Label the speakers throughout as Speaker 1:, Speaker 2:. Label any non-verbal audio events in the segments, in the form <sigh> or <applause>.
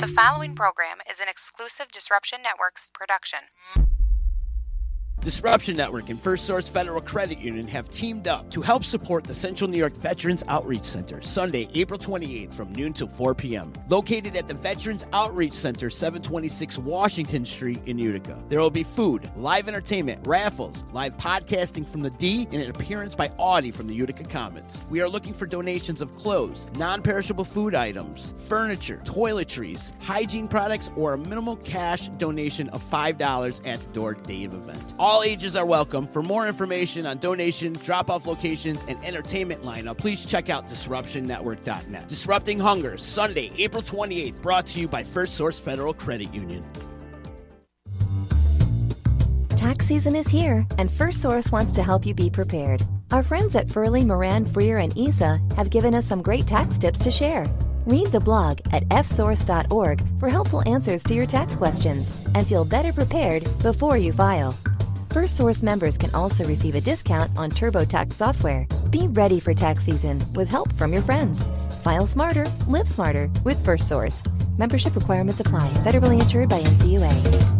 Speaker 1: The following program is an exclusive Disruption Networks production.
Speaker 2: Disruption Network and First Source Federal Credit Union have teamed up to help support the Central New York Veterans Outreach Center Sunday, April 28th from noon till 4 p.m. Located at the Veterans Outreach Center, 726 Washington Street in Utica. There will be food, live entertainment, raffles, live podcasting from the D, and an appearance by Audie from the Utica Comets. We are looking for donations of clothes, non perishable food items, furniture, toiletries, hygiene products, or a minimal cash donation of $5 at the door day of event. All ages are welcome. For more information on donation, drop off locations, and entertainment lineup, please check out disruptionnetwork.net. Disrupting Hunger, Sunday, April 28th, brought to you by First Source Federal Credit Union.
Speaker 3: Tax season is here, and First Source wants to help you be prepared. Our friends at Furley, Moran, Freer, and ESA have given us some great tax tips to share. Read the blog at fsource.org for helpful answers to your tax questions and feel better prepared before you file. First Source members can also receive a discount on TurboTax software. Be ready for tax season with help from your friends. File smarter, live smarter with First Source. Membership requirements apply. Federally insured by NCUA.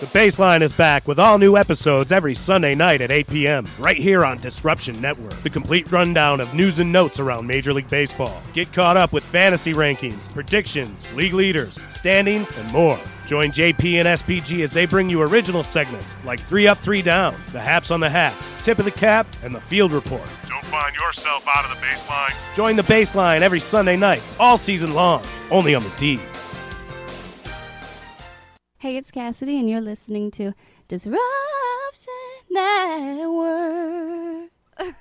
Speaker 4: The Baseline is back with all new episodes every Sunday night at 8 p.m. right here on Disruption Network. The complete rundown of news and notes around Major League Baseball. Get caught up with fantasy rankings, predictions, league leaders, standings, and more. Join JP and SPG as they bring you original segments like 3 Up, 3 Down, The Haps on the Haps, Tip of the Cap, and The Field Report.
Speaker 5: Don't find yourself out of the baseline.
Speaker 4: Join the Baseline every Sunday night, all season long, only on the D.
Speaker 6: Hey, it's Cassidy, and you're listening to Disruption Network. <laughs>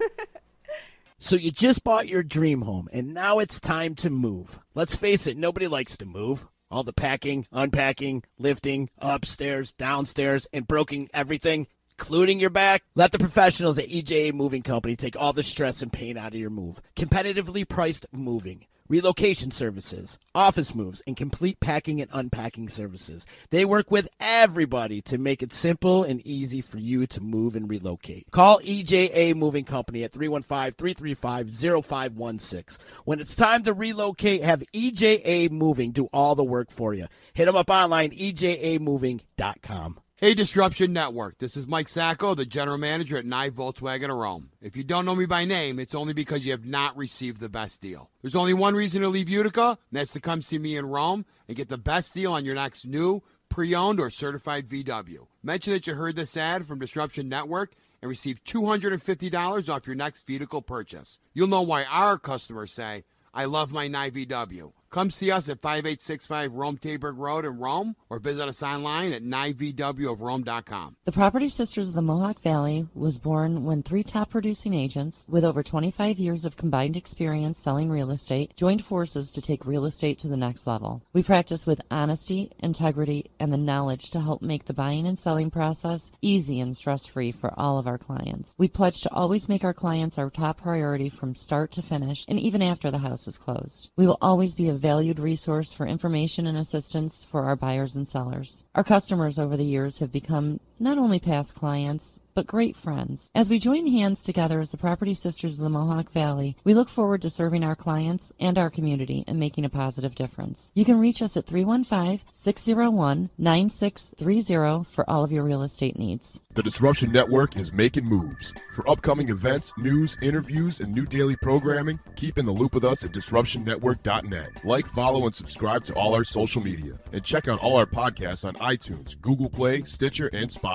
Speaker 2: So you just bought your dream home, and now it's time to move. Let's face it, nobody likes to move. All the packing, unpacking, lifting, upstairs, downstairs, and broken everything, including your back. Let the professionals at EJA Moving Company take all the stress and pain out of your move. Competitively priced moving. Relocation services, office moves, and complete packing and unpacking services. They work with everybody to make it simple and easy for you to move and relocate. Call EJA Moving Company at 315-335-0516. When it's time to relocate, have EJA Moving do all the work for you. Hit them up online, ejamoving.com.
Speaker 7: Hey, Disruption Network. This is Mike Sacco, the general manager at Nye Volkswagen of Rome. If you don't know me by name, it's only because you have not received the best deal. There's only one reason to leave Utica, and that's to come see me in Rome and get the best deal on your next new, pre owned, or certified VW. Mention that you heard this ad from Disruption Network and receive $250 off your next vehicle purchase. You'll know why our customers say, I love my Nye VW. Come see us at 5865 Rome Taberg Road in Rome or visit us online at nyvwofrome.com.
Speaker 8: The Property Sisters of the Mohawk Valley was born when three top producing agents with over 25 years of combined experience selling real estate joined forces to take real estate to the next level. We practice with honesty, integrity, and the knowledge to help make the buying and selling process easy and stress free for all of our clients. We pledge to always make our clients our top priority from start to finish and even after the house is closed. We will always be valued resource for information and assistance for our buyers and sellers. Our customers over the years have become not only past clients, but great friends. As we join hands together as the Property Sisters of the Mohawk Valley, we look forward to serving our clients and our community and making a positive difference. You can reach us at 315-601-9630 for all of your real estate needs.
Speaker 5: The Disruption Network is making moves. For upcoming events, news, interviews, and new daily programming, keep in the loop with us at disruptionnetwork.net. Like, follow, and subscribe to all our social media. And check out all our podcasts on iTunes, Google Play, Stitcher, and Spotify.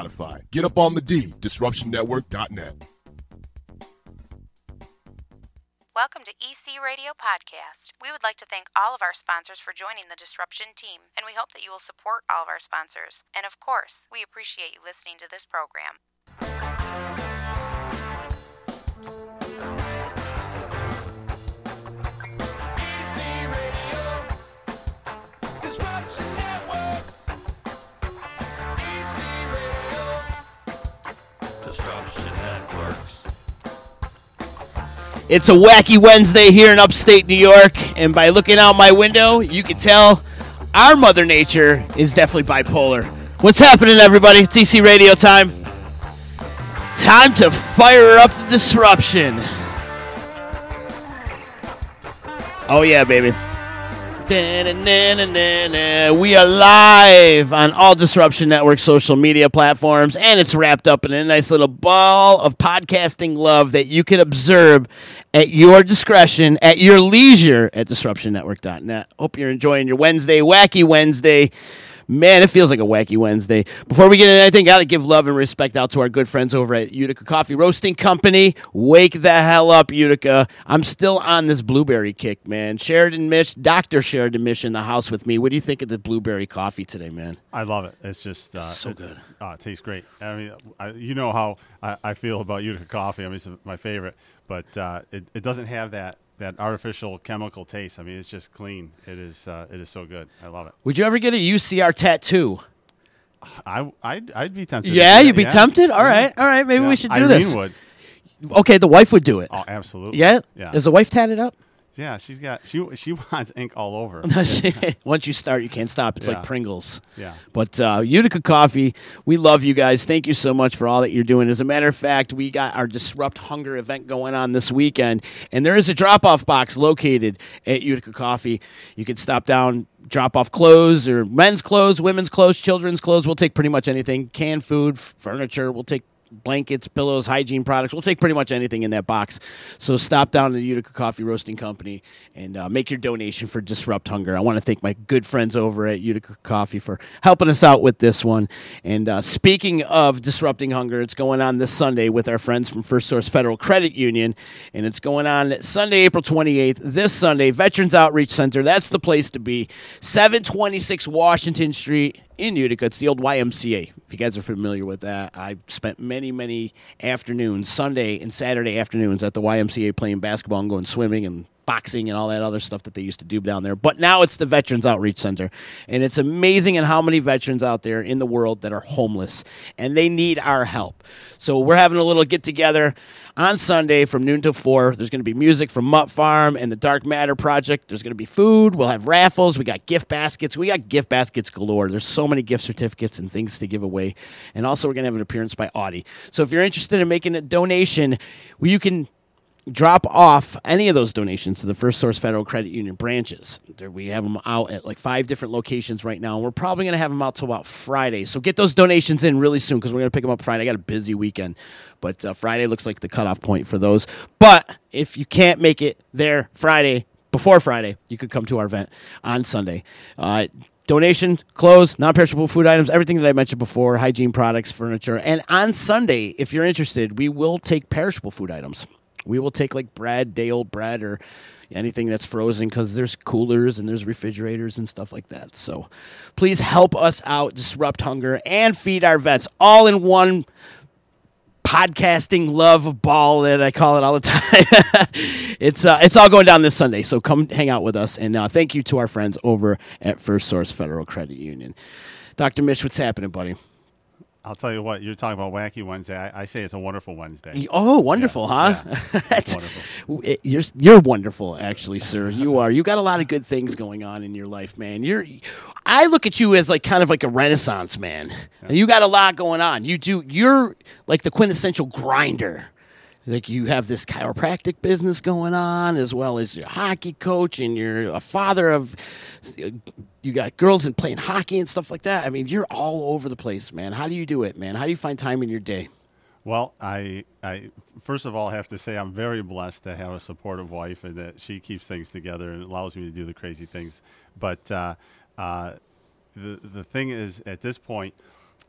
Speaker 5: Get up on the D, disruptionnetwork.net.
Speaker 1: Welcome to EC Radio Podcast. We would like to thank all of our sponsors for joining the Disruption team, and we hope that you will support all of our sponsors. And of course, we appreciate you listening to this program.
Speaker 9: EC Radio Disruption Networks.
Speaker 2: It's a wacky Wednesday here in upstate New York, and by looking out my window, you can tell our Mother Nature is definitely bipolar. What's happening, everybody? EC Radio time. Time to fire up the disruption. Oh, yeah, baby. We are live on all Disruption Network social media platforms, and it's wrapped up in a nice little ball of podcasting love that you can observe at your discretion, at your leisure at disruptionnetwork.net. Hope you're enjoying your Wednesday, Wacky Wednesday. Man, it feels like a wacky Wednesday. Before we get into anything, got to give love and respect out to our good friends over at Utica Coffee Roasting Company. Wake the hell up, Utica. I'm still on this blueberry kick, man. Sheridan Mish, Dr. Sheridan Mish in the house with me. What do you think of the blueberry coffee today, man?
Speaker 10: I love it. It's just uh,
Speaker 2: so
Speaker 10: it-
Speaker 2: good.
Speaker 10: Uh, it tastes great. I mean, I, you know how I, I feel about Utica coffee. I mean, it's my favorite, but uh, it, it doesn't have that, that artificial chemical taste. I mean, it's just clean. It is uh, it is so good. I love it.
Speaker 2: Would you ever get a UCR tattoo?
Speaker 10: I I'd, I'd be tempted.
Speaker 2: Yeah, you'd be
Speaker 10: that.
Speaker 2: tempted? All right, all right. Maybe
Speaker 10: Yeah.
Speaker 2: we should do
Speaker 10: Irene
Speaker 2: this.
Speaker 10: Would.
Speaker 2: Okay, the wife would do it.
Speaker 10: Oh, absolutely.
Speaker 2: Yeah?
Speaker 10: Yeah.
Speaker 2: Is the wife tatted up?
Speaker 10: Yeah. She's got she she <laughs> wants ink all over. <laughs>
Speaker 2: Once you start, you can't stop. It's
Speaker 10: Yeah.
Speaker 2: like Pringles.
Speaker 10: Yeah.
Speaker 2: But uh, Utica Coffee, we love you guys. Thank you so much for all that you're doing. As a matter of fact, we got our Disrupt Hunger event going on this weekend, and there is a drop off box located at Utica Coffee. You can stop down, drop off clothes or men's clothes, women's clothes, children's clothes. We'll take pretty much anything canned food, f- furniture. We'll take blankets, pillows, hygiene products. We'll take pretty much anything in that box. So stop down to the Utica Coffee Roasting Company and uh, make your donation for Disrupt Hunger. I want to thank my good friends over at Utica Coffee for helping us out with this one. And uh, speaking of disrupting hunger, it's going on this Sunday with our friends from First Source Federal Credit Union, and it's going on Sunday, April 28th. This Sunday, Veterans Outreach Center. That's the place to be. 726 Washington Street in Utica. It's the old YMCA. If you guys are familiar with that, I spent many, many afternoons, Sunday and Saturday afternoons at the YMCA playing basketball and going swimming and boxing and all that other stuff that they used to do down there. But now it's the Veterans Outreach Center. And it's amazing in how many veterans out there in the world that are homeless and they need our help. So we're having a little get together on Sunday from noon to 4. There's going to be music from Mutt Farm and the Dark Matter Project. There's going to be food. We'll have raffles. We got gift baskets. We got gift baskets galore. There's so many gift certificates and things to give away. And also, we're going to have an appearance by Audie. So if you're interested in making a donation, well, you can drop off any of those donations to the First Source Federal Credit Union branches. We have them out at like five different locations right now, and we're probably going to have them out till about Friday. So get those donations in really soon because we're going to pick them up Friday. I got a busy weekend, but uh, Friday looks like the cutoff point for those. But if you can't make it there Friday, before Friday, you could come to our event on Sunday. Uh, donation, clothes, non-perishable food items, everything that I mentioned before, hygiene products, furniture. And on Sunday, if you're interested, we will take perishable food items. We will take like bread, day old bread, or anything that's frozen because there's coolers and there's refrigerators and stuff like that. So please help us out, disrupt hunger, and feed our vets all in one podcasting love ball that I call it all the <laughs> time. it's uh, it's all going down this Sunday, so come hang out with us. And uh, thank you to our friends over at First Source Federal Credit Union. Dr. Mish, what's happening, buddy?
Speaker 10: I'll tell you what. You're talking about Wacky Wednesday. I, I say it's a wonderful Wednesday.
Speaker 2: Oh, wonderful,
Speaker 10: Yeah,
Speaker 2: huh?
Speaker 10: yeah. <laughs>
Speaker 2: That's
Speaker 10: wonderful.
Speaker 2: it- You're you're wonderful, actually, sir. You are. You got a lot of good things going on in your life, man. You're. I look at you as like kind of like a renaissance man. You got a lot going on. You do. You're like the quintessential grinder. Like you have this chiropractic business going on, as well as your hockey coach, and you're a father of. You got girls and playing hockey and stuff like that. I mean, you're all over the place, man. How do you do it, man? How do you find time in your day?
Speaker 10: Well, I, I first of all have to say I'm very blessed to have a supportive wife and that she keeps things together and allows me to do the crazy things. But uh, uh, the the thing is, at this point,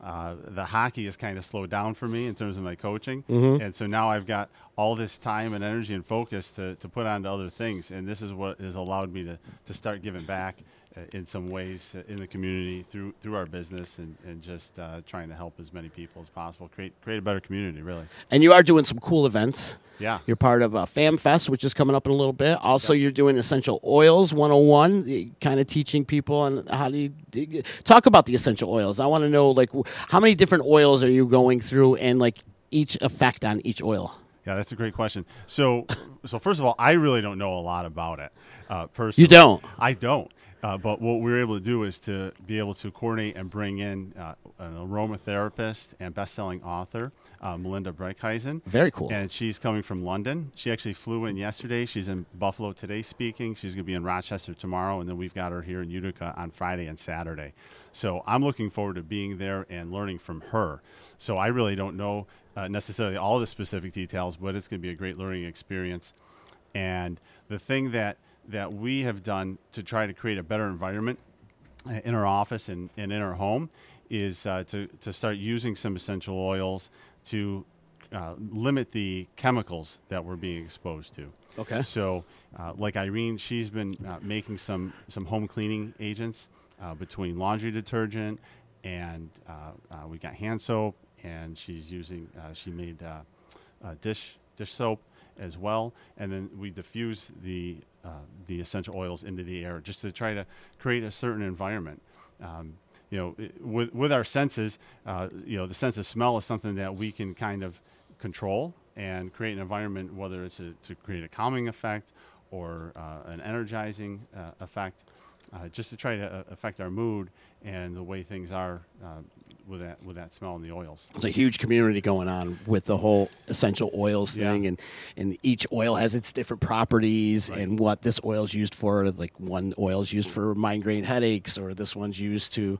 Speaker 10: uh, the hockey has kind of slowed down for me in terms of my coaching, and so now I've got all this time and energy and focus to, to put onto other things, and this is what has allowed me to, to start giving back uh, in some ways uh, in the community through through our business and, and just uh, trying to help as many people as possible create create a better community really
Speaker 2: And you are doing some cool events.
Speaker 10: yeah
Speaker 2: You're part of uh, Fam Fest, which is coming up in a little bit. Also, you're doing Essential Oils 101, kind of teaching people on how do you do- talk about the essential oils. I want to know like how many different oils are you going through and like each effect on each oil.
Speaker 10: Yeah, that's a great question. So, so first of all, I really don't know a lot about it. Uh, personally,
Speaker 2: You don't?
Speaker 10: I don't. Uh, but what we were able to do is to be able to coordinate and bring in uh, an aromatherapist and best-selling author, uh, Melinda Breckheisen.
Speaker 2: Very cool.
Speaker 10: And she's coming from London. She actually flew in yesterday. She's in Buffalo today speaking. She's going to be in Rochester tomorrow, and then we've got her here in Utica on Friday and Saturday. So I'm looking forward to being there and learning from her. So I really don't know uh, necessarily all the specific details, but it's going to be a great learning experience. And the thing that that we have done to try to create a better environment uh, in our office and, and in our home is uh, to, to start using some essential oils to uh, limit the chemicals that we're being exposed to.
Speaker 2: Okay.
Speaker 10: So, uh, like Irene, she's been uh, making some, some home cleaning agents uh, between laundry detergent and we got hand soap, and she's using, she made dish, dish soap as well, and then we diffuse the uh, the essential oils into the air just to try to create a certain environment. Um, you know, it, with with our senses, uh, you know, the sense of smell is something that we can kind of control and create an environment, whether it's a, to create a calming effect or uh, an energizing uh, effect, uh, just to try to uh, affect our mood and the way things are with that with that smell and the oils.
Speaker 2: There's a huge community going on with the whole essential oils
Speaker 10: Yeah.
Speaker 2: thing, and and each oil has its different properties and what this oil is used for. Like one oil is used for migraine headaches, or this one's used to,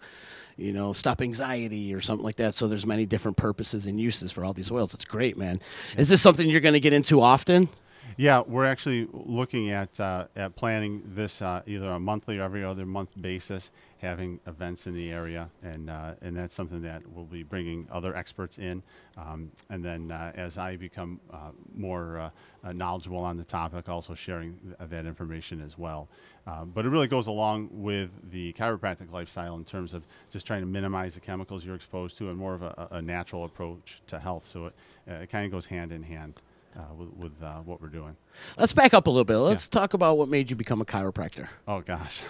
Speaker 2: you know, stop anxiety or something like that. So there's many different purposes and uses for all these oils. It's great, man. Is this something you're going to get into often?
Speaker 10: Yeah, we're actually looking at uh, at planning this uh, either on a monthly or every other month basis, having events in the area, and uh, and that's something that we'll be bringing other experts in, um, and then uh, as I become uh, more uh, uh, knowledgeable on the topic, also sharing th- that information as well. Um, but it really goes along with the chiropractic lifestyle in terms of just trying to minimize the chemicals you're exposed to, and more of a, a natural approach to health. So it, it kind of goes hand in hand. Uh, with with uh, what we're doing.
Speaker 2: Let's back up a little bit. Let's talk about what made you become a chiropractor.
Speaker 10: Oh gosh,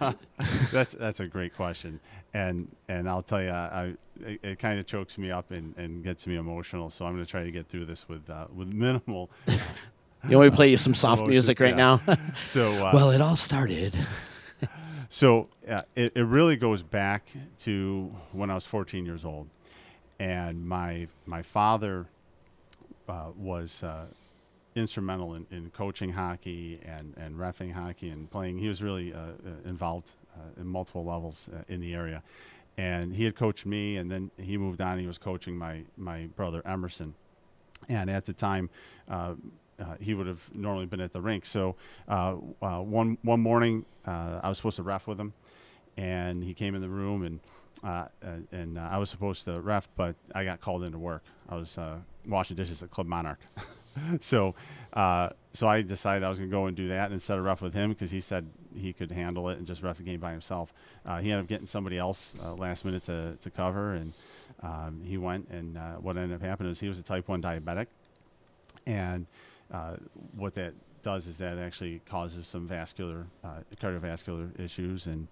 Speaker 10: <laughs> that's that's a great question, and and I'll tell you, I, it, it kind of chokes me up and, and gets me emotional. So I'm going to try to get through this with uh, with minimal. <laughs>
Speaker 2: You want me to play you some <laughs> soft music right
Speaker 10: Yeah.
Speaker 2: now?
Speaker 10: so uh,
Speaker 2: well, it all started.
Speaker 10: So it, it really goes back to when I was 14 years old, and my my father uh, was uh, instrumental in, in coaching hockey and and refing hockey and playing. He was really uh, uh, involved uh, in multiple levels in the area, and he had coached me, and then he moved on. He was coaching my my brother Emerson, and at the time. He would have normally been at the rink. So one one morning, I was supposed to ref with him, and he came in the room, and and I was supposed to ref, but I got called into work. I was washing dishes at Club Monarch, <laughs> so uh, so I decided I was going to go and do that instead of ref with him because he said he could handle it and just ref the game by himself. Uh, he ended up getting somebody else uh, last minute to to cover, and um, he went. And uh, what ended up happening is he was a type one diabetic and uh, what that does is that actually causes some vascular, uh, cardiovascular issues, and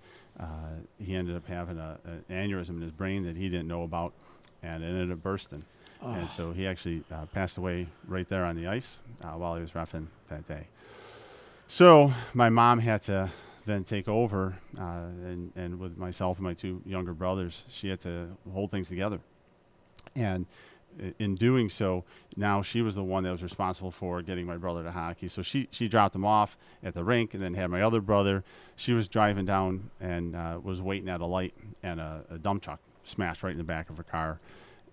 Speaker 10: he ended up having a, an aneurysm in his brain that he didn't know about, and it ended up bursting. And so he actually uh, passed away right there on the ice uh, while he was roughing that day. So my mom had to then take over, uh, and, and with myself and my two younger brothers, she had to hold things together. And in doing so, now she was the one that was responsible for getting my brother to hockey. So she, she dropped him off at the rink and then had my other brother. She was driving down and uh, was waiting at a light, and a, a dump truck smashed right in the back of her car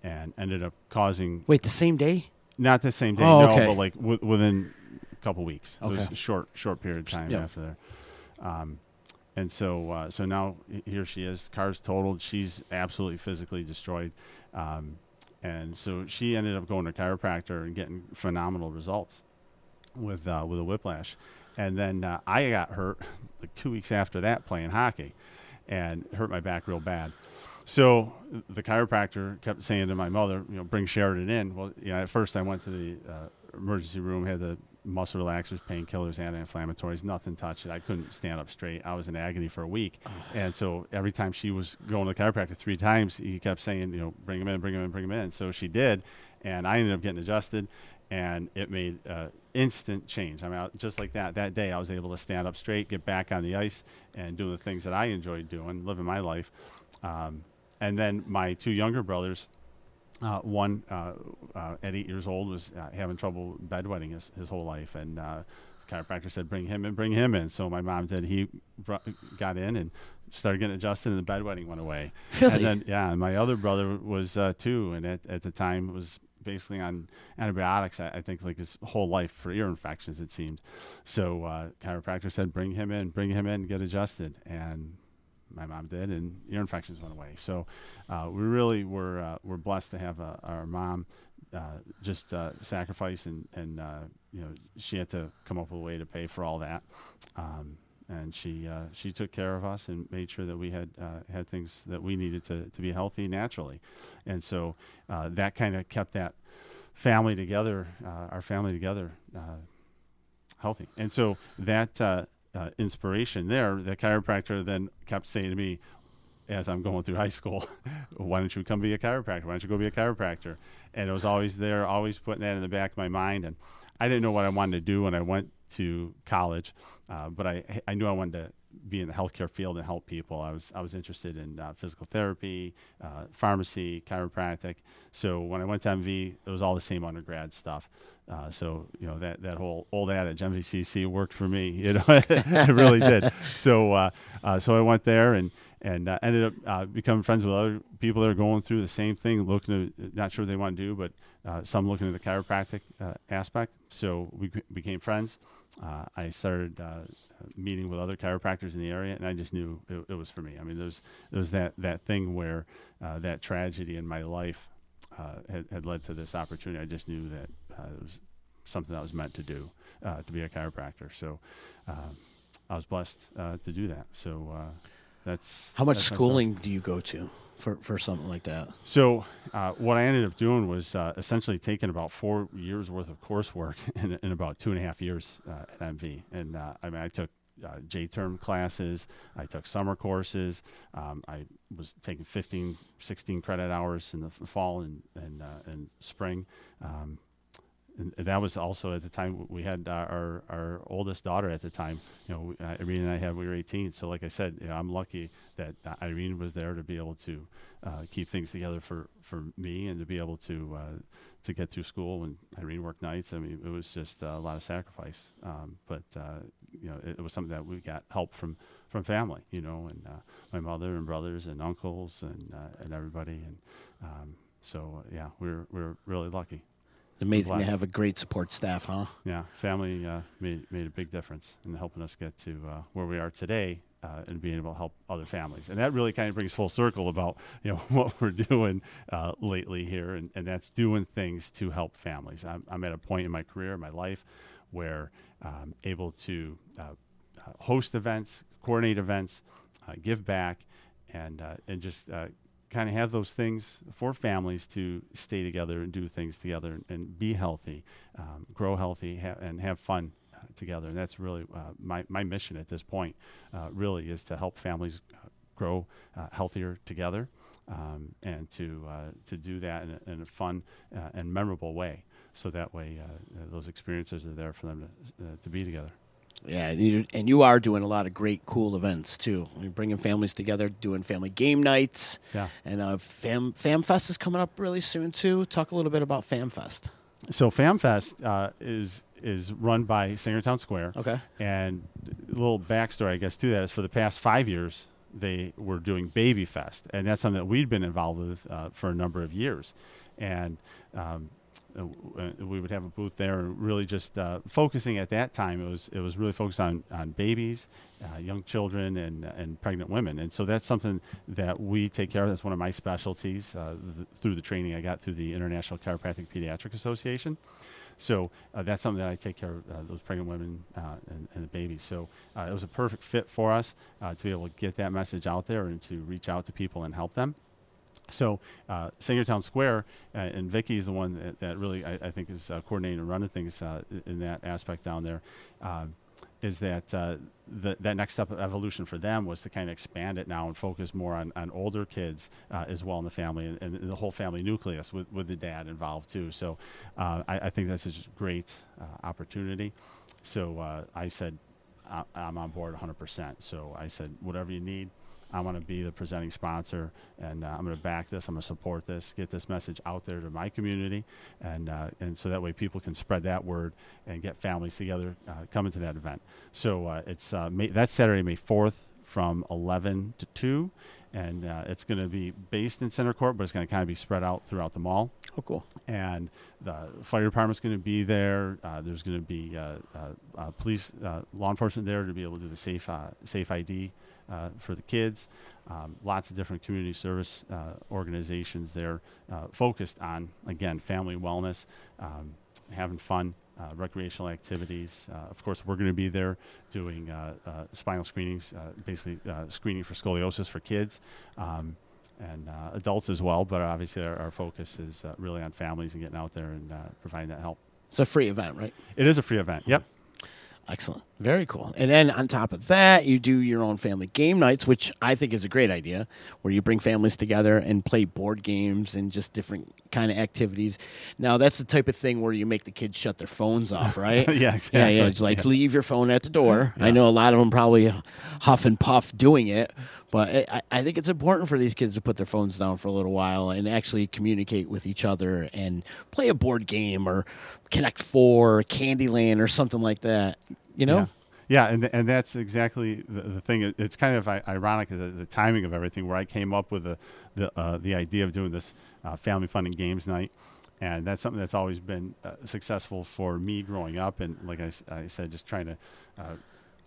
Speaker 10: and ended up causing
Speaker 2: Wait, the same day?
Speaker 10: not the same day,
Speaker 2: Oh,
Speaker 10: no,
Speaker 2: okay.
Speaker 10: but like w- within a couple weeks. It was
Speaker 2: Okay.
Speaker 10: a short, short period of time
Speaker 2: Yeah.
Speaker 10: after there. Um, and so, uh, so now h- here she is. Car's totaled. She's absolutely physically destroyed. Um, and so she ended up going to chiropractor and getting phenomenal results with uh, with a whiplash. And then uh, I got hurt like two weeks after that playing hockey, and hurt my back real bad. So the chiropractor kept saying to my mother, you know, bring Sheridan in. Well, you know, at first I went to the uh, emergency room, had the muscle relaxers, painkillers, anti-inflammatories, nothing touched it. I couldn't stand up straight. I was in agony for a week. And so every time she was going to the chiropractor three times, he kept saying, you know, bring him in, bring him in, bring him in. So she did, and I ended up getting adjusted. and it made uh, instant change. I mean, I, just like that, that day I was able to stand up straight, get back on the ice, and do the things that I enjoyed doing, living my life. Um, and then my two younger brothers, uh, one uh, uh, at eight years old was uh, having trouble bedwetting his, his whole life, and uh, the chiropractor said, "Bring him in, bring him in." So my mom did. He got in and started getting adjusted, and the bedwetting went away. <laughs>
Speaker 2: Really?
Speaker 10: And then yeah, and my other brother was uh, two, and at, at the time was basically on antibiotics. I, I think like his whole life for ear infections, it seemed. So uh, chiropractor said, "Bring him in, bring him in, get adjusted," and my mom did, and ear infections went away. So uh, we really were uh, were blessed to have uh, our mom uh, just uh, sacrifice, and and uh, you know she had to come up with a way to pay for all that. Um, and she she took care of us and made sure that we had had things that we needed to, to be healthy naturally, and so that kind of kept that family together, our family together, healthy. And so that uh, uh, inspiration there, the chiropractor then kept saying to me, as I'm going through high school, <laughs> why don't you come be a chiropractor? Why don't you go be a chiropractor? And it was always there, always putting that in the back of my mind. And I didn't know what I wanted to do when I went to college, uh, but I I knew I wanted to be in the healthcare field and help people. I was I was interested in uh, physical therapy, uh, pharmacy, chiropractic. So when I went to MV, it was all the same undergrad stuff. Uh, so you know that that whole old adage MVCC worked for me. <laughs> You know, <laughs> it really did. So uh, uh, so I went there and and uh, ended up uh, becoming friends with other people that are going through the same thing, looking to not sure what they want to do, but uh, some looking at the chiropractic uh, aspect. So we became friends. Uh, I started uh, meeting with other chiropractors in the area, and I just knew it, it was for me. I mean, there was that that thing where that tragedy in my life had, had led to this opportunity. I just knew that it was something I was meant to do, to be a chiropractor. So I was blessed to do that. So that's
Speaker 2: How much
Speaker 10: that's
Speaker 2: schooling do you go to for, for something like that?
Speaker 10: So, uh, what I ended up doing was uh, essentially taking about four years worth of coursework <laughs> in, in about two and a half years uh, at MV. And uh, I mean, I took uh, J term classes, I took summer courses, um, I was taking 15, 16 credit hours in the fall and, and, uh, and spring. Um, and that was also at the time we had uh, our our oldest daughter at the time. You know, uh, Irene and I had we were 18. So, like I said, you know, I'm lucky that uh, Irene was there to be able to uh, keep things together for, for me and to be able to uh, to get through school when Irene worked nights. I mean, it was just a lot of sacrifice. Um, but you know, it, it was something that we got help from from family. You know, and my mother and brothers and uncles and and everybody. And um, so, yeah, we're we're really lucky.
Speaker 2: It's amazing to have a great support staff, huh?
Speaker 10: Yeah, family uh, made made a big difference in helping us get to uh, where we are today, uh, and being able to help other families. And that really kind of brings full circle about you know <laughs> what we're doing uh, lately here, and, and that's doing things to help families. I'm, I'm at a point in my career, in my life, where I'm able to uh, uh, host events, coordinate events, uh, give back, and uh, and just uh, kind of have those things for families to stay together and do things together and, be healthy, um, grow healthy, ha- and have fun uh, together. And that's really uh, my, my mission at this point, uh, really, is to help families uh, grow uh, healthier together um, and to, to do that in a, in a fun and memorable way. So that way, those experiences are there for them to, to be together.
Speaker 2: Yeah, and you, and you are doing a lot of great, cool events too. You're bringing families together, doing family game nights.
Speaker 10: Yeah.
Speaker 2: And uh, Fam Fam Fest is coming up really soon too. Talk a little bit about Fam Fest.
Speaker 10: So FamFest uh, is is run by Sangertown Square.
Speaker 2: Okay.
Speaker 10: And a little backstory, I guess, to that is for the past five years they were doing Baby Fest, and that's something that we'd been involved with uh, for a number of years, and. Um, uh, uh, we would have a booth there, really just uh, focusing at that time. It was it was really focused on on babies, uh, young children, and and pregnant women. And so that's something that we take care of. That's one of my specialties uh, th- through the training I got through the International Chiropractic Pediatric Association. So uh, that's something that I take care of uh, those pregnant women uh, and, and the babies. So uh, it was a perfect fit for us uh, to be able to get that message out there and to reach out to people and help them. So uh, Sangertown Square, uh, and Vicky is the one that, that really I, I think is uh, coordinating and running things uh, in that aspect down there. Um, is that uh, the, that next step of evolution for them was to kind of expand it now and focus more on, on older kids uh, as well in the family and, and the whole family nucleus with, with the dad involved too. So I, I think that's a great opportunity. So I said, I'm on board 100%. So I said, whatever you need, I want to be the presenting sponsor, and uh, I'm going to back this. I'm going to support this, get this message out there to my community, and uh, and so that way people can spread that word and get families together uh, coming to that event. So uh, it's uh, May, that's Saturday, May 4th, from 11 to 2, and uh, it's going to be based in Center Court, but it's going to kind of be spread out throughout the mall.
Speaker 2: Oh, cool.
Speaker 10: And the fire department's going to be there. Uh, there's going to be uh, uh, police, uh, law enforcement there to be able to do the safe, uh, safe ID uh, for the kids. Um, lots of different community service uh, organizations there uh, focused on, again, family wellness, um, having fun, uh, recreational activities. Uh, of course, we're going to be there doing uh, uh, spinal screenings, uh, basically uh, screening for scoliosis for kids. Um, and uh, adults as well, but obviously our, our focus is uh, really on families and getting out there and uh, providing that help.
Speaker 2: It's a free event, right?
Speaker 10: It is a free event. Yep.
Speaker 2: Excellent. Very cool. And then on top of that, you do your own family game nights, which I think is a great idea, where you bring families together and play board games and just different kind of activities. Now, that's the type of thing where you make the kids shut their phones off, <laughs> right?
Speaker 10: Yeah,
Speaker 2: Yeah,
Speaker 10: exactly.
Speaker 2: yeah. yeah. It's like
Speaker 10: Yeah.
Speaker 2: leave your phone at the door. I know a lot of them probably huff and puff doing it, but I- I, I think it's important for these kids to put their phones down for a little while and actually communicate with each other and play a board game or Connect Four, or Candyland, or something like that. You know?
Speaker 10: Yeah. Yeah, and and that's exactly the, the thing. It- It's kind of ironic the, the timing of everything. Where I came up with the the uh, the idea of doing this uh, family fun and games night, and that's something that's always been uh, successful for me growing up. And like I said, just trying to uh,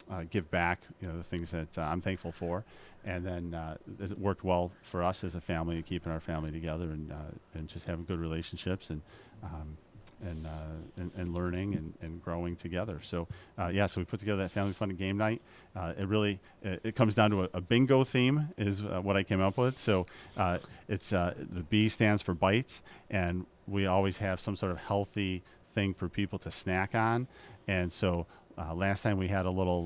Speaker 10: uh, give back, you know, the things that uh, I'm thankful for. And then it worked well for us as a family, keeping our family together and and just having good relationships and. Um, and, uh, and and learning and, and growing together. So uh, yeah, so we put together that family fun and game night. Uh, it really it, it comes down to a, a bingo theme is uh, what I came up with. So uh, it's uh, the B stands for bites, and we always have some sort of healthy thing for people to snack on. And so last time we had a little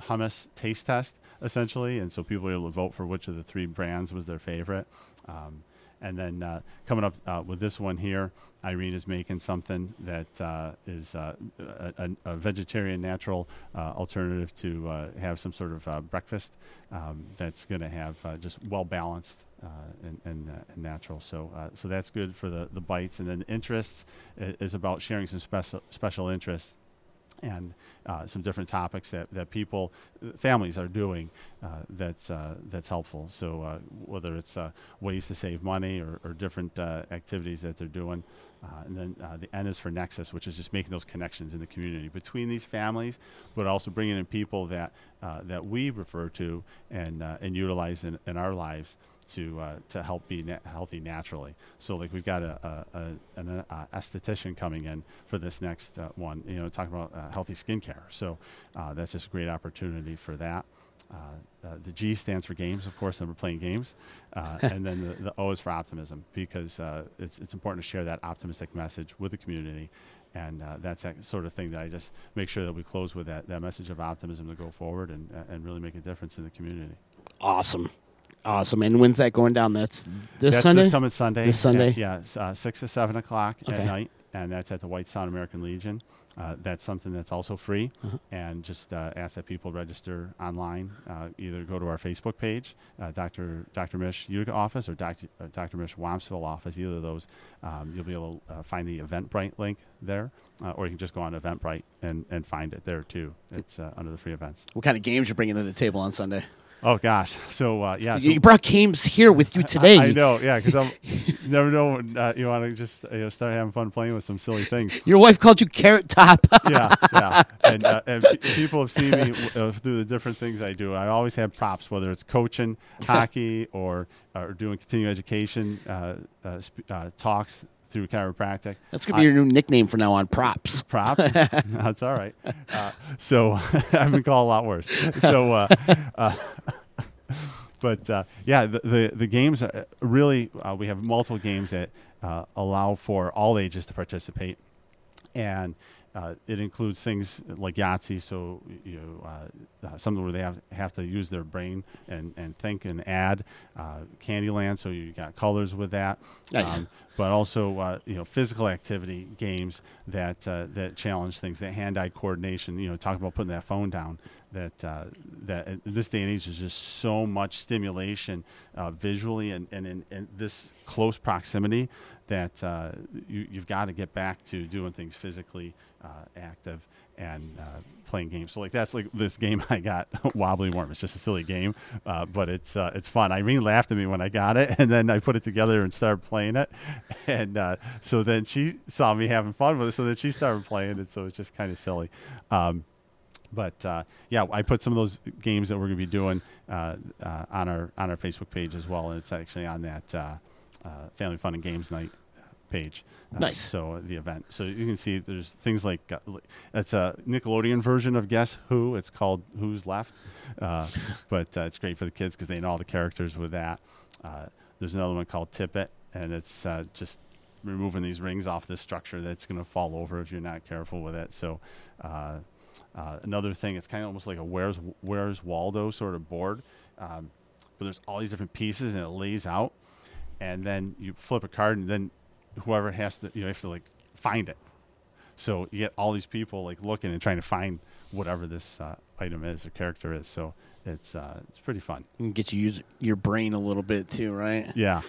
Speaker 10: hummus taste test essentially, and so people were able to vote for which of the three brands was their favorite. Um, and then uh, coming up uh, with this one here, Irene is making something that uh, is uh, a, a- vegetarian natural uh, alternative to uh, have some sort of breakfast um, that's going to have just well balanced and, and, and natural. So, so that's good for the, the bites. And then the interests is about sharing some special special interests and uh, some different topics that, that people, families are doing uh, that's, uh, that's helpful. So uh, whether it's uh, ways to save money or, or different uh, activities that they're doing. And then the N is for Nexus, which is just making those connections in the community between these families, but also bringing in people that, that we refer to and, and utilize in, in our lives to uh, to help be na- healthy naturally. So like we've got a, a, a an uh, esthetician coming in for this next uh, one. You know, talking about uh, healthy skincare. So uh, that's just a great opportunity for that. Uh, uh, the G stands for games, of course, and we're playing games. Uh, <laughs> and then the, the O is for optimism because uh, it's, it's important to share that optimistic message with the community. And uh, that's that sort of thing that I just make sure that we close with that, that message of optimism to go forward and, and really make a difference in the community.
Speaker 2: Awesome. Awesome. And when's that going down? That's this
Speaker 10: that's
Speaker 2: Sunday?
Speaker 10: this coming Sunday.
Speaker 2: This Sunday?
Speaker 10: At, yeah, uh, six to seven o'clock
Speaker 2: Okay.
Speaker 10: at night, and that's at the White Sound American Legion. Uh, that's something that's also free,
Speaker 2: Uh-huh.
Speaker 10: and just uh, ask that people register online. Uh, either go to our Facebook page, uh, Dr. Dr. Mish Utica office, or Dr. Uh, Dr. Mish Wampsville office. Either of those, um, you'll be able to uh, find the Eventbrite link there, uh, or you can just go on Eventbrite and, and find it there too. It's uh, under the free events.
Speaker 2: What kind of games you're bringing to the table on Sunday?
Speaker 10: Oh gosh, so uh, yeah, so
Speaker 2: you brought games here with you <laughs> today.
Speaker 10: I, I know, yeah, because I'm <laughs> never know when, uh, you want to just you know, start having fun playing with some silly things.
Speaker 2: Your wife called you Carrot Top. <laughs>
Speaker 10: yeah, yeah, and, uh, and pe- people have seen me uh, through the different things I do. I always have props, whether it's coaching, hockey, or or doing continuing education uh, uh, sp- uh, talks through chiropractic.
Speaker 2: That's gonna be
Speaker 10: I-
Speaker 2: your new nickname from now on. Props. <laughs>
Speaker 10: props. <laughs> That's all right. Uh, so I've been called a lot worse. So, uh, <laughs> uh, but uh, yeah, the, the the games are really uh, we have multiple games that uh, allow for all ages to participate, and uh, it includes things like Yahtzee, so you know, uh, uh, something where they have have to use their brain and, and think and add. Uh, Candyland, so you got colors with that.
Speaker 2: Nice.
Speaker 10: but also uh, you know physical activity games that uh, that challenge things, that hand-eye coordination. You know, talk about putting that phone down. That uh, that in this day and age is just so much stimulation uh, visually and, and in, in this close proximity that uh, you, you've got to get back to doing things physically uh, active and uh, playing games. So like that's like this game <laughs> I got, <laughs> Wobbly Worm. It's just a silly game, uh, but it's uh, it's fun. Irene laughed at me when I got it, <laughs> and then I put it together and started playing it, and uh, so then she saw me having fun with it, so then she started playing it. So it's just kind of silly. Um, but uh, yeah, I put some of those games that we're going to be doing uh, uh, on our on our Facebook page as well, and it's actually on that uh, uh, Family Fun and Games Night page. Uh,
Speaker 2: Nice.
Speaker 10: So the event, so you can see there's things like it's a Nickelodeon version of Guess Who. It's called Who's Left, uh, <laughs> but uh, it's great for the kids because they know all the characters with that. Uh, there's another one called Tip It, and it's uh, just removing these rings off this structure that's going to fall over if you're not careful with it. So. Uh, another thing, it's kind of almost like a Where's Where's Waldo sort of board, um, but there's all these different pieces and it lays out, and then you flip a card and then whoever has to you know have to like find it. So you get all these people like looking and trying to find whatever this uh, item is or character is. So it's uh, it's pretty fun.
Speaker 2: And get you use your brain a little bit too, right?
Speaker 10: Yeah.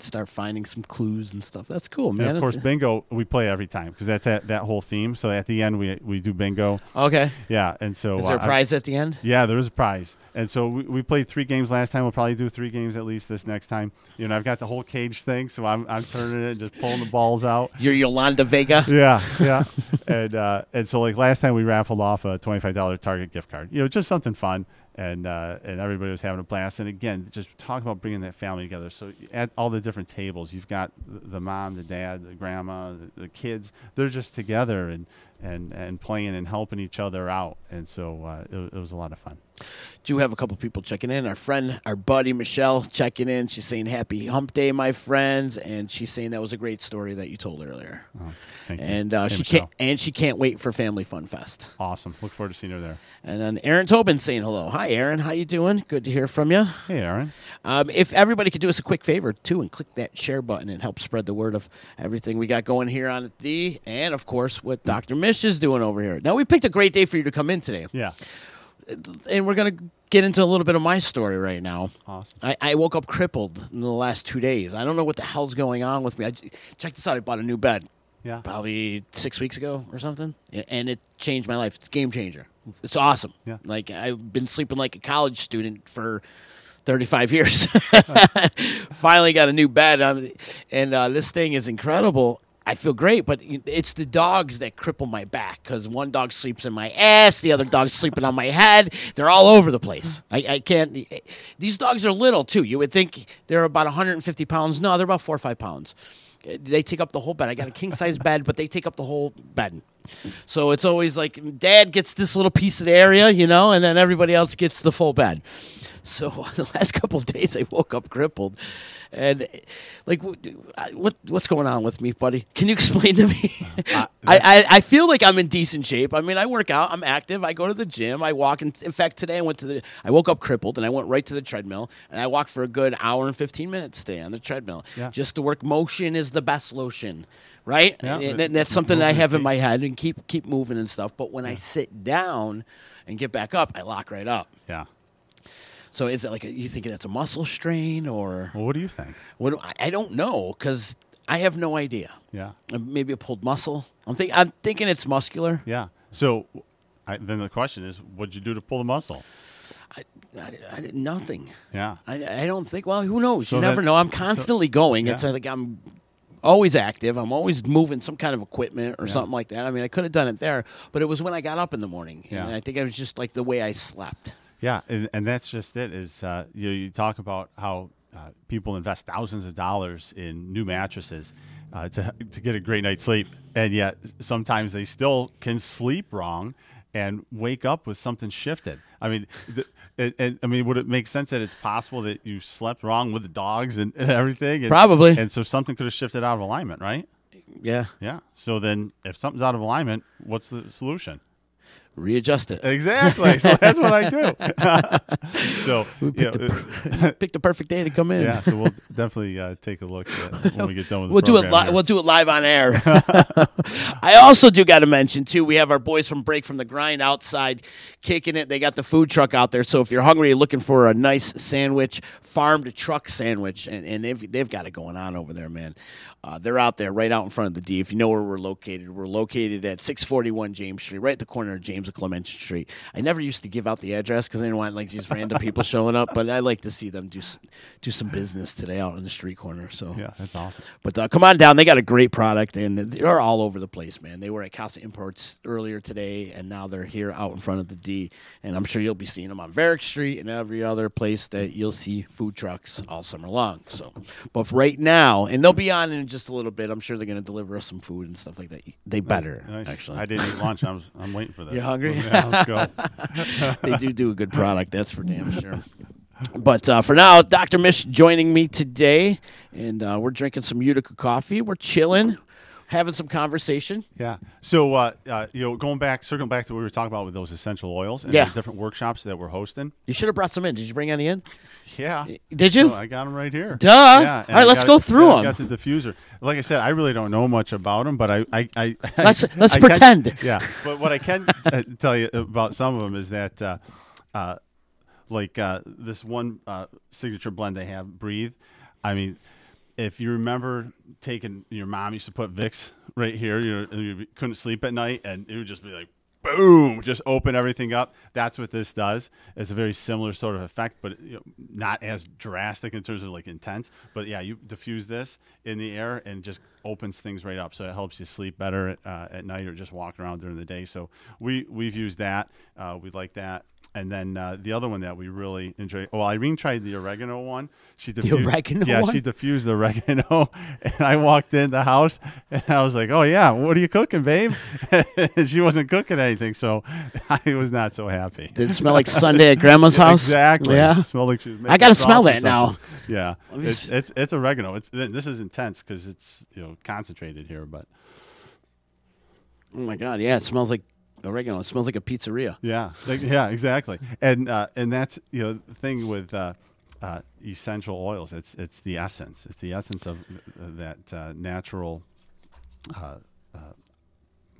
Speaker 2: Start finding some clues and stuff. That's cool,
Speaker 10: And
Speaker 2: man.
Speaker 10: of course, bingo we play every time because that's that, that whole theme. So at the end we we do bingo.
Speaker 2: Okay.
Speaker 10: Yeah, and so
Speaker 2: Is there a
Speaker 10: uh, I-
Speaker 2: prize at the end?
Speaker 10: Yeah, there is a prize. And so we, we played three games last time. We'll probably do three games at least this next time. You know, I've got the whole cage thing, so I'm, I'm turning it and just pulling the balls out.
Speaker 2: You're Yolanda Vega. <laughs>
Speaker 10: Yeah, yeah. and uh, and so like last time we raffled off a twenty five dollar Target gift card. You know, just something fun, and uh, and everybody was having a blast. And again, just talk about bringing that family together. So at all the different tables, you've got the mom, the dad, the grandma, the, the kids. They're just together and and and playing and helping each other out. And so uh, it, it was a lot of fun.
Speaker 2: do have a couple people checking in. Our friend, our buddy Michelle checking in. She's saying happy hump day, my friends, and she's saying that was a great story that you told earlier.
Speaker 10: Oh, thank you.
Speaker 2: And uh,
Speaker 10: Hey,
Speaker 2: she
Speaker 10: Michelle.
Speaker 2: can't and she can't wait for Family Fun Fest.
Speaker 10: Awesome. Look forward to seeing her there.
Speaker 2: And then Aaron Tobin saying hello. Hi, Aaron. How you doing? Good to hear from you.
Speaker 10: Hey, Aaron.
Speaker 2: Um, if everybody could do us a quick favor too and click that share button and help spread the word of everything we got going here on the and of course with Dr. Mish is doing over here. Now we picked a great day for you to come in today.
Speaker 10: Yeah.
Speaker 2: And we're gonna get into a little bit of my story right now.
Speaker 10: Awesome.
Speaker 2: I, I woke up crippled in the last two days. I don't know what the hell's going on with me. I, check this out. I bought a new bed.
Speaker 10: Yeah.
Speaker 2: Probably six weeks ago or something, and it changed my life. It's a game changer. It's awesome.
Speaker 10: Yeah.
Speaker 2: Like I've been sleeping like a college student for 35 years. <laughs> <laughs> Finally got a new bed, um, and uh, this thing is incredible. I feel great, but it's the dogs that cripple my back because one dog sleeps in my ass, the other dog's sleeping on my head. They're all over the place. I, I can't. Eh, these dogs are little too. You would think they're about 150 pounds. No, they're about four or five pounds. Eh, they take up the whole bed. I got a king size bed, but they take up the whole bed. So it's always like dad gets this little piece of the area, you know, and then everybody else gets the full bed. So <laughs> the last couple of days, I woke up crippled, and like, what, what what's going on with me, buddy? Can you explain to me? <laughs> I, I I feel like I'm in decent shape. I mean, I work out, I'm active, I go to the gym, I walk. In, in fact, today I went to the. I woke up crippled, and I went right to the treadmill, and I walked for a good hour and 15 minutes today on the treadmill,
Speaker 10: Yeah.
Speaker 2: just to work. Motion is the best lotion. Right,
Speaker 10: Yeah,
Speaker 2: and, and that's something that I have in my head, and keep keep moving and stuff. But when I sit down and get back up, I lock right up.
Speaker 10: Yeah.
Speaker 2: So is it like a, you think that's a muscle strain or
Speaker 10: Well, what do you think?
Speaker 2: what? do- I- I don't know because I have no idea.
Speaker 10: Yeah.
Speaker 2: Uh, Maybe a pulled muscle. I'm think I'm thinking it's muscular.
Speaker 10: Yeah. So I, then the question is, what'd you do to pull the muscle?
Speaker 2: I, I, I did nothing.
Speaker 10: Yeah.
Speaker 2: I, I don't think. Well, who knows?
Speaker 10: So
Speaker 2: you never
Speaker 10: then-
Speaker 2: know. I'm
Speaker 10: so-
Speaker 2: constantly going. It's like I'm always active. I'm always moving some kind of equipment or
Speaker 10: Yeah.
Speaker 2: something like that. I mean, I could have done it there, but it was when I got up in the morning,
Speaker 10: Yeah.
Speaker 2: and I think it was just like the way I slept.
Speaker 10: Yeah, and, and that's just it. Is uh, you you talk about how uh, people invest thousands of dollars in new mattresses uh, to to get a great night's sleep, and yet sometimes they still can sleep wrong and wake up with something shifted. I mean, th- and, and I mean, would it make sense that it's possible that you slept wrong with the dogs and, and everything? And,
Speaker 2: Probably.
Speaker 10: And so something could have shifted out of alignment, right?
Speaker 2: Yeah.
Speaker 10: Yeah. So then, if something's out of alignment, what's the solution?
Speaker 2: Readjust it.
Speaker 10: Exactly. So <laughs> that's what I do. <laughs> so
Speaker 2: We
Speaker 10: you
Speaker 2: picked,
Speaker 10: know,
Speaker 2: the, <laughs> pick the perfect day to come in.
Speaker 10: yeah. So we'll definitely uh, take a look at when we get done with the
Speaker 2: We'll do it. Li- we'll do it live on air. I also do got to mention too. We have our boys from Break from the Grind outside, kicking it. They got the food truck out there. So if you're hungry, you're looking for a nice sandwich, farm to truck sandwich, and, and they've they've got it going on over there, man. Uh, they're out there, right out in front of the D. If you know where we're located, we're located at 641 James Street, right at the corner of James Clemente Street. I never used to give out the address because I didn't want like these random people showing up, but I like to see them do do some business today out on the street corner. So
Speaker 10: Yeah, that's awesome.
Speaker 2: but uh, come on down. They got a great product, and they're all over the place, man. They were at Casa Imports earlier today, and now they're here out in front of the D. And I'm sure you'll be seeing them on Varick Street and every other place that you'll see food trucks all summer long. So, but right now, and they'll be on in just a little bit. I'm sure they're going to deliver us some food and stuff like that. They better,
Speaker 10: Nice.
Speaker 2: actually.
Speaker 10: I didn't eat lunch. I was. I'm waiting for this. <laughs>
Speaker 2: You hungry?
Speaker 10: Yeah, let's go. <laughs>
Speaker 2: they do do a good product. That's for damn sure. But uh, for now, Dr. Mish joining me today, and uh, we're drinking some Utica coffee. We're chilling, having some conversation.
Speaker 10: Yeah. So, uh, uh, you know, going back, circling back to what we were talking about with those essential oils and
Speaker 2: Yeah.
Speaker 10: the different workshops that we're hosting.
Speaker 2: You should have brought some in. Did you bring any in?
Speaker 10: Yeah.
Speaker 2: Did you?
Speaker 10: So I got them right here.
Speaker 2: Duh.
Speaker 10: Yeah.
Speaker 2: All right,
Speaker 10: I
Speaker 2: let's go through
Speaker 10: yeah, I got the diffuser. Like I said, I really don't know much about them, but I, I, I
Speaker 2: Let's- <laughs> let's
Speaker 10: I can-
Speaker 2: pretend.
Speaker 10: yeah. But what I can <laughs> uh, tell you about some of them is that, uh, uh, like uh, this one uh, signature blend they have, Breathe. I mean, if you remember taking your mom used to put Vicks right here, you, you couldn't sleep at night, and it would just be like boom, just open everything up. That's what this does. It's a very similar sort of effect, but you know, not as drastic in terms of like intense. But yeah, you diffuse this in the air and just opens things right up, so it helps you sleep better at, uh, at night or just walk around during the day. So we we've used that. Uh, we like that. And then uh, the other one that we really enjoy. Well, Irene tried the oregano one. She diffused,
Speaker 2: oregano
Speaker 10: Yeah,
Speaker 2: one?
Speaker 10: she diffused the oregano, <laughs> and I walked in the house and I was like, "Oh yeah, what are you cooking, babe?" and <laughs> she wasn't cooking anything, so <laughs> I was not so happy.
Speaker 2: Did it smell like Sunday at Grandma's house?
Speaker 10: Exactly.
Speaker 2: Yeah.
Speaker 10: It smelled like she was
Speaker 2: I gotta smell that now.
Speaker 10: Yeah, it's, it's it's oregano. It's this is intense because it's you know concentrated here, but
Speaker 2: Oh my god, yeah, it smells like oregano. It smells like a pizzeria.
Speaker 10: Yeah, like- yeah, exactly. And uh, and that's you know the thing with uh, uh, essential oils. It's it's the essence. It's the essence of th- that uh, natural. Uh, uh,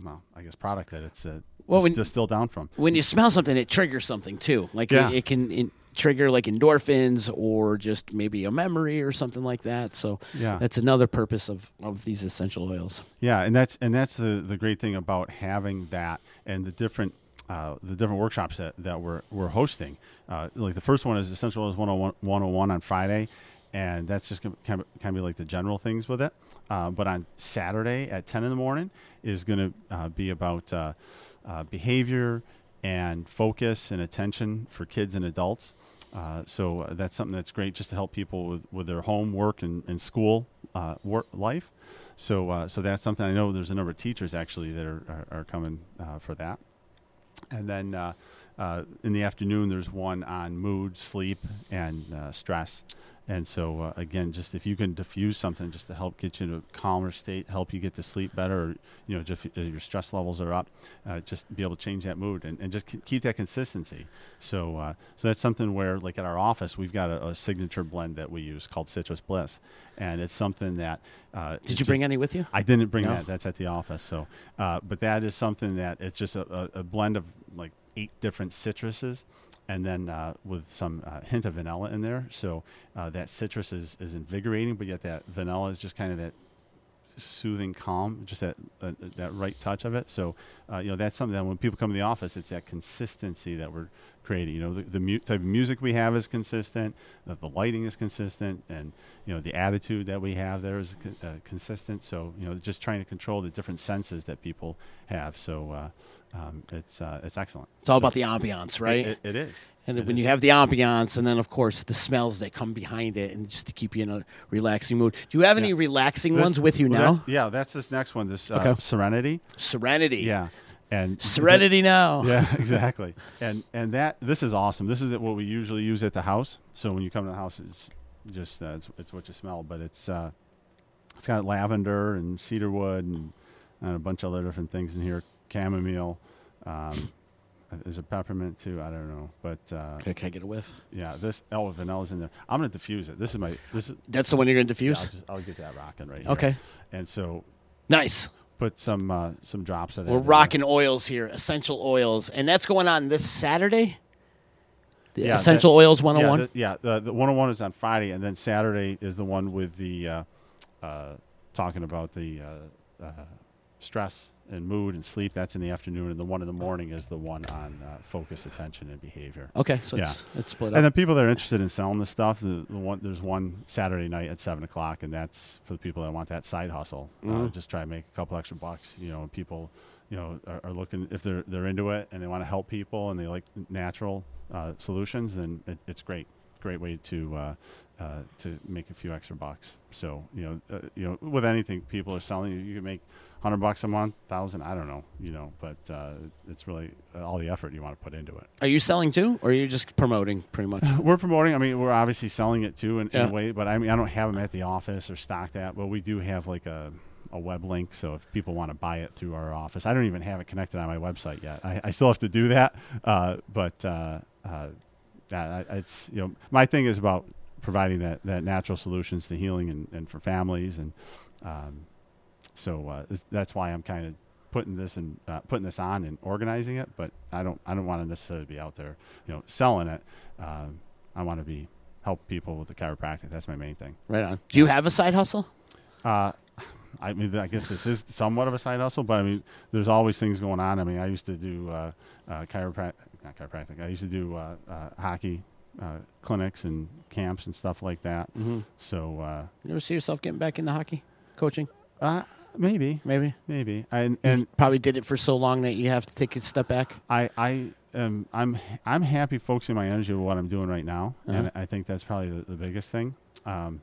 Speaker 10: well, I guess product that it's uh,
Speaker 2: Well, when-
Speaker 10: distilled down from.
Speaker 2: When you smell something, it triggers something too. Like
Speaker 10: Yeah.
Speaker 2: it, it can in, trigger like endorphins or just maybe a memory or something like that. So
Speaker 10: Yeah.
Speaker 2: that's another purpose of, of these essential oils.
Speaker 10: Yeah, and that's and that's the the great thing about having that and the different uh, the different workshops that, that we're we're hosting. Uh, like the first one is Essential Oils 101, 101 on Friday, and that's just kind of, kind of like the general things with it. Uh, but on Saturday at 10 in the morning is going to uh, be about uh, uh, behavior and focus and attention for kids and adults. Uh, so uh, that's something that's great just to help people with, with their home work and, and school uh, work life. So uh, so that's something I know. There's a number of teachers actually that are are, are coming uh, for that. And then uh, in the afternoon, there's one on mood, sleep, and stress. And so uh, again, just if you can diffuse something just to help get you in a calmer state, help you get to sleep better, or you know, just if your stress levels are up, uh, just be able to change that mood and, and just ke- keep that consistency. So uh, so that's something where, like at our office, we've got a, a signature blend that we use called Citrus Bliss, and it's something that. Uh,
Speaker 2: Did you bring any with you?
Speaker 10: I didn't bring
Speaker 2: No?
Speaker 10: that. That's at the office. So, uh, but that is something that it's just a, a, a blend of like eight different citruses, and then uh, with some uh, hint of vanilla in there. So uh, that citrus is, is invigorating, but yet that vanilla is just kind of that soothing, calm, just that uh, that right touch of it. So, uh, you know, that's something that when people come to the office, it's that consistency that we're creating. You know, the, the mu- type of music we have is consistent, that the lighting is consistent, and you know, the attitude that we have there is co- uh, consistent. So, you know, just trying to control the different senses that people have. So, uh, um, it's uh, it's excellent.
Speaker 2: It's all
Speaker 10: So-
Speaker 2: about the ambiance, right?
Speaker 10: It, it is.
Speaker 2: And
Speaker 10: It
Speaker 2: when
Speaker 10: is.
Speaker 2: you have the ambiance, and then of course the smells that come behind it, and just to keep you in a relaxing mood. Do you have any
Speaker 10: Yeah.
Speaker 2: relaxing
Speaker 10: This-
Speaker 2: ones with you
Speaker 10: well,
Speaker 2: now?
Speaker 10: that's- yeah, that's this next one. This uh,
Speaker 2: Okay.
Speaker 10: Serenity.
Speaker 2: Serenity.
Speaker 10: Yeah, and
Speaker 2: Serenity now. <laughs>
Speaker 10: yeah, exactly. And and that this is awesome. This is what we usually use at the house. So when you come to the house, it's just uh, it's, it's what you smell. But it's uh, it's got lavender and cedarwood and, and a bunch of other different things in here. Chamomile. Um, is it peppermint too? I don't know, but uh,
Speaker 2: Okay, can I get a whiff?
Speaker 10: yeah, this oh vanilla's in there. I'm gonna diffuse it. This is my this is
Speaker 2: That's the one you're going to
Speaker 10: yeah,
Speaker 2: diffuse?
Speaker 10: I'll, just, I'll get that rocking right here.
Speaker 2: Okay.
Speaker 10: and so
Speaker 2: nice.
Speaker 10: Put some uh, some drops of that.
Speaker 2: We're
Speaker 10: in there.
Speaker 2: rocking oils here, essential oils. And that's going on this Saturday? The
Speaker 10: Yeah,
Speaker 2: Essential
Speaker 10: that-
Speaker 2: Oils 101?
Speaker 10: Yeah, the, yeah, the, the 101 is on Friday, and then Saturday is the one with the uh, uh, talking about the uh, uh, stress and mood and sleep. That's in the afternoon, and the one in the morning is the one on uh, focus, attention, and behavior.
Speaker 2: okay, so
Speaker 10: yeah.
Speaker 2: it's, it's split Up.
Speaker 10: And
Speaker 2: up.
Speaker 10: then people that are interested in selling this stuff, the, the one there's one Saturday night at seven o'clock, and that's for the people that want that side hustle. Uh,
Speaker 2: Mhm.
Speaker 10: just try to make a couple extra bucks. You know, and people, you know, are, are looking if they're they're into it and they want to help people and they like natural uh, solutions, then it, it's great. Great way to uh, uh, to make a few extra bucks. So you know, uh, you know, with anything people are selling, you, you can make hundred bucks a month, thousand. I don't know, you know, but uh, it's really all the effort you want to put into it.
Speaker 2: Are you selling too, or are you just promoting pretty much? <laughs>
Speaker 10: We're promoting. I mean, we're obviously selling it too in, in a way, but I mean, I don't have them at the office or stocked at. But we do have like a, a web link, so if people want to buy it through our office, I don't even have it connected on my website yet. I, I still have to do that, uh, but uh, uh, I- it's you know, my thing is about providing that, that natural solutions to healing and, and for families, and um, so uh, that's why I'm kind of putting this and uh, putting this on and organizing it. But I don't I don't want to necessarily be out there, you know, selling it. Um, I want to be help people with the chiropractic. That's my main thing.
Speaker 2: Right on. Do you have a side hustle?
Speaker 10: Uh, I mean, I guess this is somewhat of a side hustle, but I mean, there's always things going on. I mean, I used to do uh, uh, chiropractic, not chiropractic. I used to do uh, uh, hockey uh, clinics and camps and stuff like that.
Speaker 2: Mm-hmm.
Speaker 10: So uh,
Speaker 2: You ever see yourself getting back into hockey coaching?
Speaker 10: Maybe,
Speaker 2: Maybe.
Speaker 10: maybe, and
Speaker 2: And
Speaker 10: and
Speaker 2: probably did it for so long that you have to take a step back.
Speaker 10: I I am I'm I'm happy focusing my energy with what I'm doing right now,
Speaker 2: Uh-huh.
Speaker 10: and I think that's probably the, the biggest thing. Um,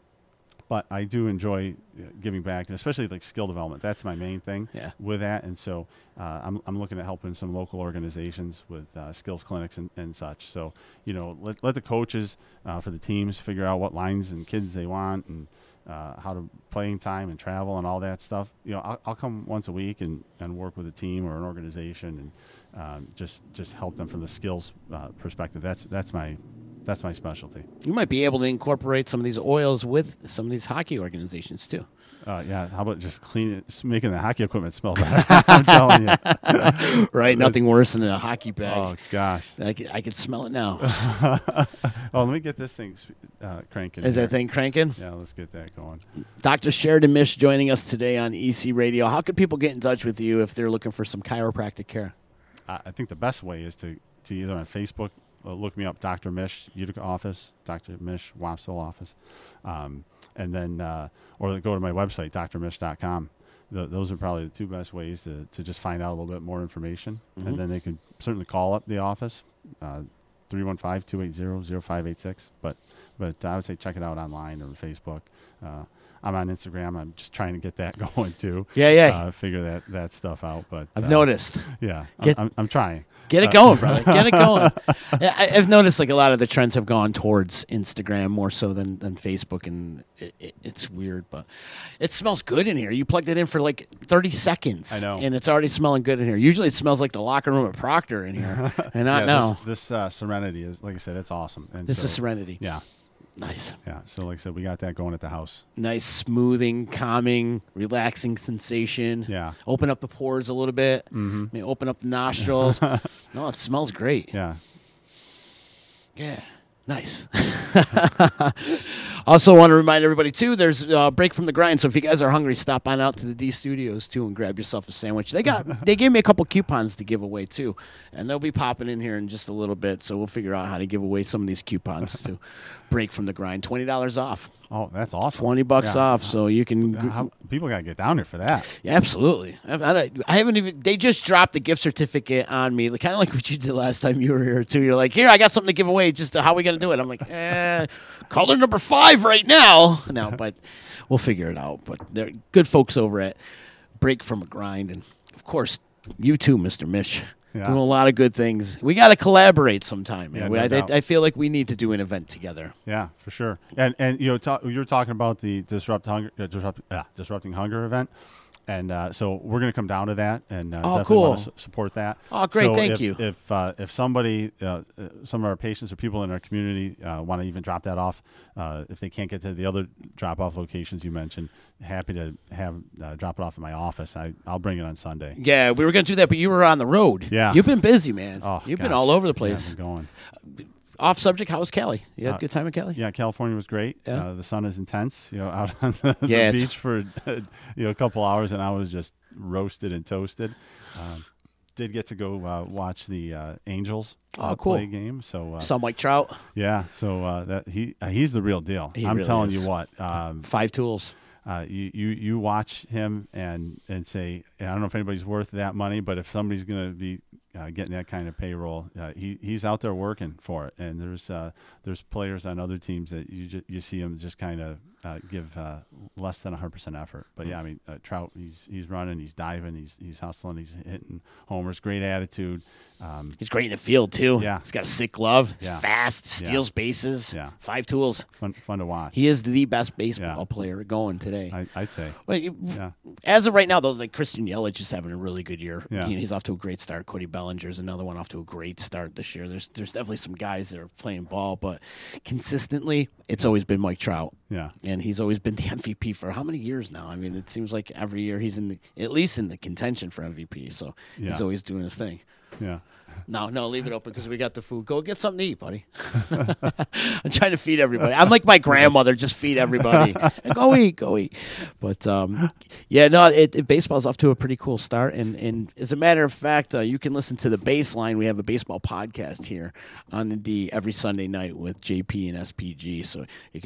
Speaker 10: but I do enjoy uh, giving back, and especially like skill development. That's my main thing
Speaker 2: Yeah.
Speaker 10: with that. And so uh, I'm I'm looking at helping some local organizations with uh, skills clinics and, and such. So you know, let let the coaches uh, for the teams figure out what lines and kids they want and. Uh, how to playing time and travel and all that stuff. You know, I'll, I'll come once a week and, and work with a team or an organization and um, just just help them from the skills uh, perspective. That's that's my that's my specialty.
Speaker 2: You might be able to incorporate some of these oils with some of these hockey organizations too.
Speaker 10: Uh, yeah, how about just clean it, s- making the hockey equipment smell better? <laughs> I'm telling you. <laughs>
Speaker 2: right? Nothing worse than a hockey bag.
Speaker 10: Oh gosh.
Speaker 2: I, can, I could smell it now. <laughs>
Speaker 10: oh, let me get this thing uh, cranking.
Speaker 2: Is
Speaker 10: here.
Speaker 2: that thing cranking?
Speaker 10: Yeah, let's get that going.
Speaker 2: Dr. Sheridan Mish joining us today on EC Radio. How can people get in touch with you if they're looking for some chiropractic care?
Speaker 10: I I think the best way is to, to either on Facebook, uh, look me up, Dr. Mish, Utica office, Dr. Mish, Wampsville office, um, and then, uh, or go to my website, drmish.com. Th those are probably the two best ways to, to just find out a little bit more information.
Speaker 2: Mhm.
Speaker 10: And then they could certainly call up the office, uh, 315-280-0586. But, but I would say check it out online or Facebook. I'm on Instagram. I'm just trying to get that <laughs> going too.
Speaker 2: Yeah, yeah.
Speaker 10: Uh, figure that, that stuff out. But
Speaker 2: I've
Speaker 10: uh,
Speaker 2: noticed.
Speaker 10: Yeah, I'm,
Speaker 2: Get-
Speaker 10: I'm, I'm trying.
Speaker 2: Get it
Speaker 10: Uh,
Speaker 2: going, brother. <laughs> Get it going. I, I've noticed like a lot of the trends have gone towards Instagram more so than, than Facebook, and it, it, it's weird, but it smells good in here. You plugged it in for like 30 seconds.
Speaker 10: I know.
Speaker 2: And it's already smelling good in here. Usually it smells like the locker room at Proctor in here, <laughs> and not
Speaker 10: yeah,
Speaker 2: now.
Speaker 10: This, this uh, Serenity is, like I said, it's awesome. And
Speaker 2: This
Speaker 10: so-
Speaker 2: is Serenity.
Speaker 10: Yeah,
Speaker 2: Nice.
Speaker 10: yeah. So, like I said, we got that going at the house.
Speaker 2: Nice, smoothing, calming, relaxing sensation.
Speaker 10: Yeah.
Speaker 2: Open up the pores a little bit. Mm.
Speaker 10: Mhm.
Speaker 2: Maybe open up the nostrils. <laughs> no, it smells great.
Speaker 10: Yeah.
Speaker 2: Yeah. Nice. <laughs> also, want to remind everybody too. There's a break from the grind. So if you guys are hungry, stop on out to the D Studios too and grab yourself a sandwich. They got <laughs> they gave me a couple coupons to give away too, and they'll be popping in here in just a little bit. So we'll figure out how to give away some of these coupons <laughs> to break from the grind. Twenty dollars off.
Speaker 10: Oh, that's awesome.
Speaker 2: Twenty bucks
Speaker 10: Yeah.
Speaker 2: off. So you can.
Speaker 10: How, people got to get down here for that.
Speaker 2: yeah, absolutely. I, I, I haven't even. They just dropped the gift certificate on me, kind of like what you did last time you were here too. You're like, here, I got something to give away. Just how are we gonna do it? I'm like, eh, color number five right now. No, <laughs> but we'll figure it out. But they're good folks over at Break from a Grind, and of course, you too, Mister Mish.
Speaker 10: Yeah.
Speaker 2: doing a lot of good things. We got to collaborate sometime, man.
Speaker 10: Yeah,
Speaker 2: We-
Speaker 10: no
Speaker 2: I. I feel like we need to do an event together.
Speaker 10: Yeah, for sure. And and you know, ta- you were talking about the disrupt hunger, uh, disrupt, uh, disrupting hunger event, and uh, so we're going to come down to that and uh,
Speaker 2: Oh,
Speaker 10: definitely want
Speaker 2: cool.
Speaker 10: to support that.
Speaker 2: Oh, great,
Speaker 10: So
Speaker 2: thank
Speaker 10: if,
Speaker 2: you.
Speaker 10: If uh, if somebody, uh, uh, some of our patients or people in our community uh, want to even drop that off, uh, if they can't get to the other drop off locations you mentioned, happy to have uh, drop it off in my office. I I'll bring it on Sunday.
Speaker 2: Yeah, we were going to do that, but you were on the road.
Speaker 10: Yeah.
Speaker 2: You've been busy, man.
Speaker 10: Oh,
Speaker 2: You've been all over the
Speaker 10: Yeah,
Speaker 2: place.
Speaker 10: I've going.
Speaker 2: Off subject, how was Cali? You had
Speaker 10: Uh,
Speaker 2: a good time at Cali?
Speaker 10: Yeah, California was great.
Speaker 2: Yeah.
Speaker 10: Uh, the sun is intense. You know, out <laughs> on the, the
Speaker 2: Yeah, it's-
Speaker 10: beach for <laughs> you know a couple hours, and I was just roasted and toasted. Um, did get to go uh, watch the uh, Angels uh,
Speaker 2: Oh, cool.
Speaker 10: play game. So uh,
Speaker 2: Saw Mike Trout.
Speaker 10: yeah, so uh, that he uh, he's the real deal.
Speaker 2: He
Speaker 10: I'm
Speaker 2: really
Speaker 10: telling
Speaker 2: is.
Speaker 10: you what. Um,
Speaker 2: Five tools.
Speaker 10: uh, you, you you watch him and and say I don't know if anybody's worth that money, but if somebody's going to be uh, getting that kind of payroll, uh, he he's out there working for it. And there's uh, there's players on other teams that you ju- you see him just kind of uh, give uh, less than 100 percent effort. But yeah, I mean uh, Trout, he's he's running, he's diving, he's he's hustling, he's hitting homers, great attitude. Um,
Speaker 2: He's great in the field, too.
Speaker 10: Yeah.
Speaker 2: He's got a sick glove. He's
Speaker 10: Yeah.
Speaker 2: fast,
Speaker 10: Yeah.
Speaker 2: steals bases.
Speaker 10: Yeah.
Speaker 2: Five tools.
Speaker 10: fun fun to watch.
Speaker 2: He is the best baseball
Speaker 10: Yeah.
Speaker 2: player going today.
Speaker 10: I, I'd say.
Speaker 2: Well,
Speaker 10: Yeah.
Speaker 2: As of right now, though, like Christian Yelich is having a really good year.
Speaker 10: Yeah.
Speaker 2: He- he's off to a great start. Cody Bellinger's another one off to a great start this year. There's there's definitely some guys that are playing ball, but consistently, it's always been Mike Trout.
Speaker 10: Yeah.
Speaker 2: and he's always been the <laughs> MVP for how many years now? I mean, it seems like every year he's in the at least in the contention for MVP. So
Speaker 10: Yeah.
Speaker 2: he's always doing his thing.
Speaker 10: Yeah.
Speaker 2: No, no, leave it open because we got the food. Go get something to eat, buddy. <laughs> I'm trying to feed everybody. I'm like my <laughs> grandmother, just feed everybody. go eat, go eat. But um, yeah, no, it, it, baseball's off to a pretty cool start. And, and as a matter of fact, uh, you can listen to the baseline. We have a baseball podcast here on the D every Sunday night with JP and SPG. So you can